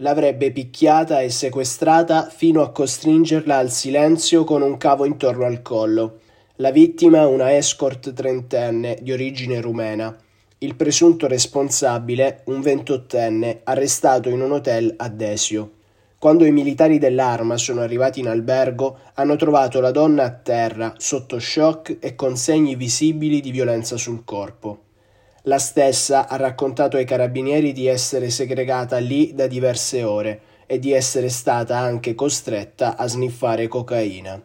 L'avrebbe picchiata e sequestrata fino a costringerla al silenzio con un cavo intorno al collo. La vittima una escort trentenne di origine rumena. Il presunto responsabile, un ventottenne, arrestato in un hotel a Desio. Quando i militari dell'arma sono arrivati in albergo, hanno trovato la donna a terra, sotto shock e con segni visibili di violenza sul corpo. La stessa ha raccontato ai carabinieri di essere segregata lì da diverse ore e di essere stata anche costretta a sniffare cocaina.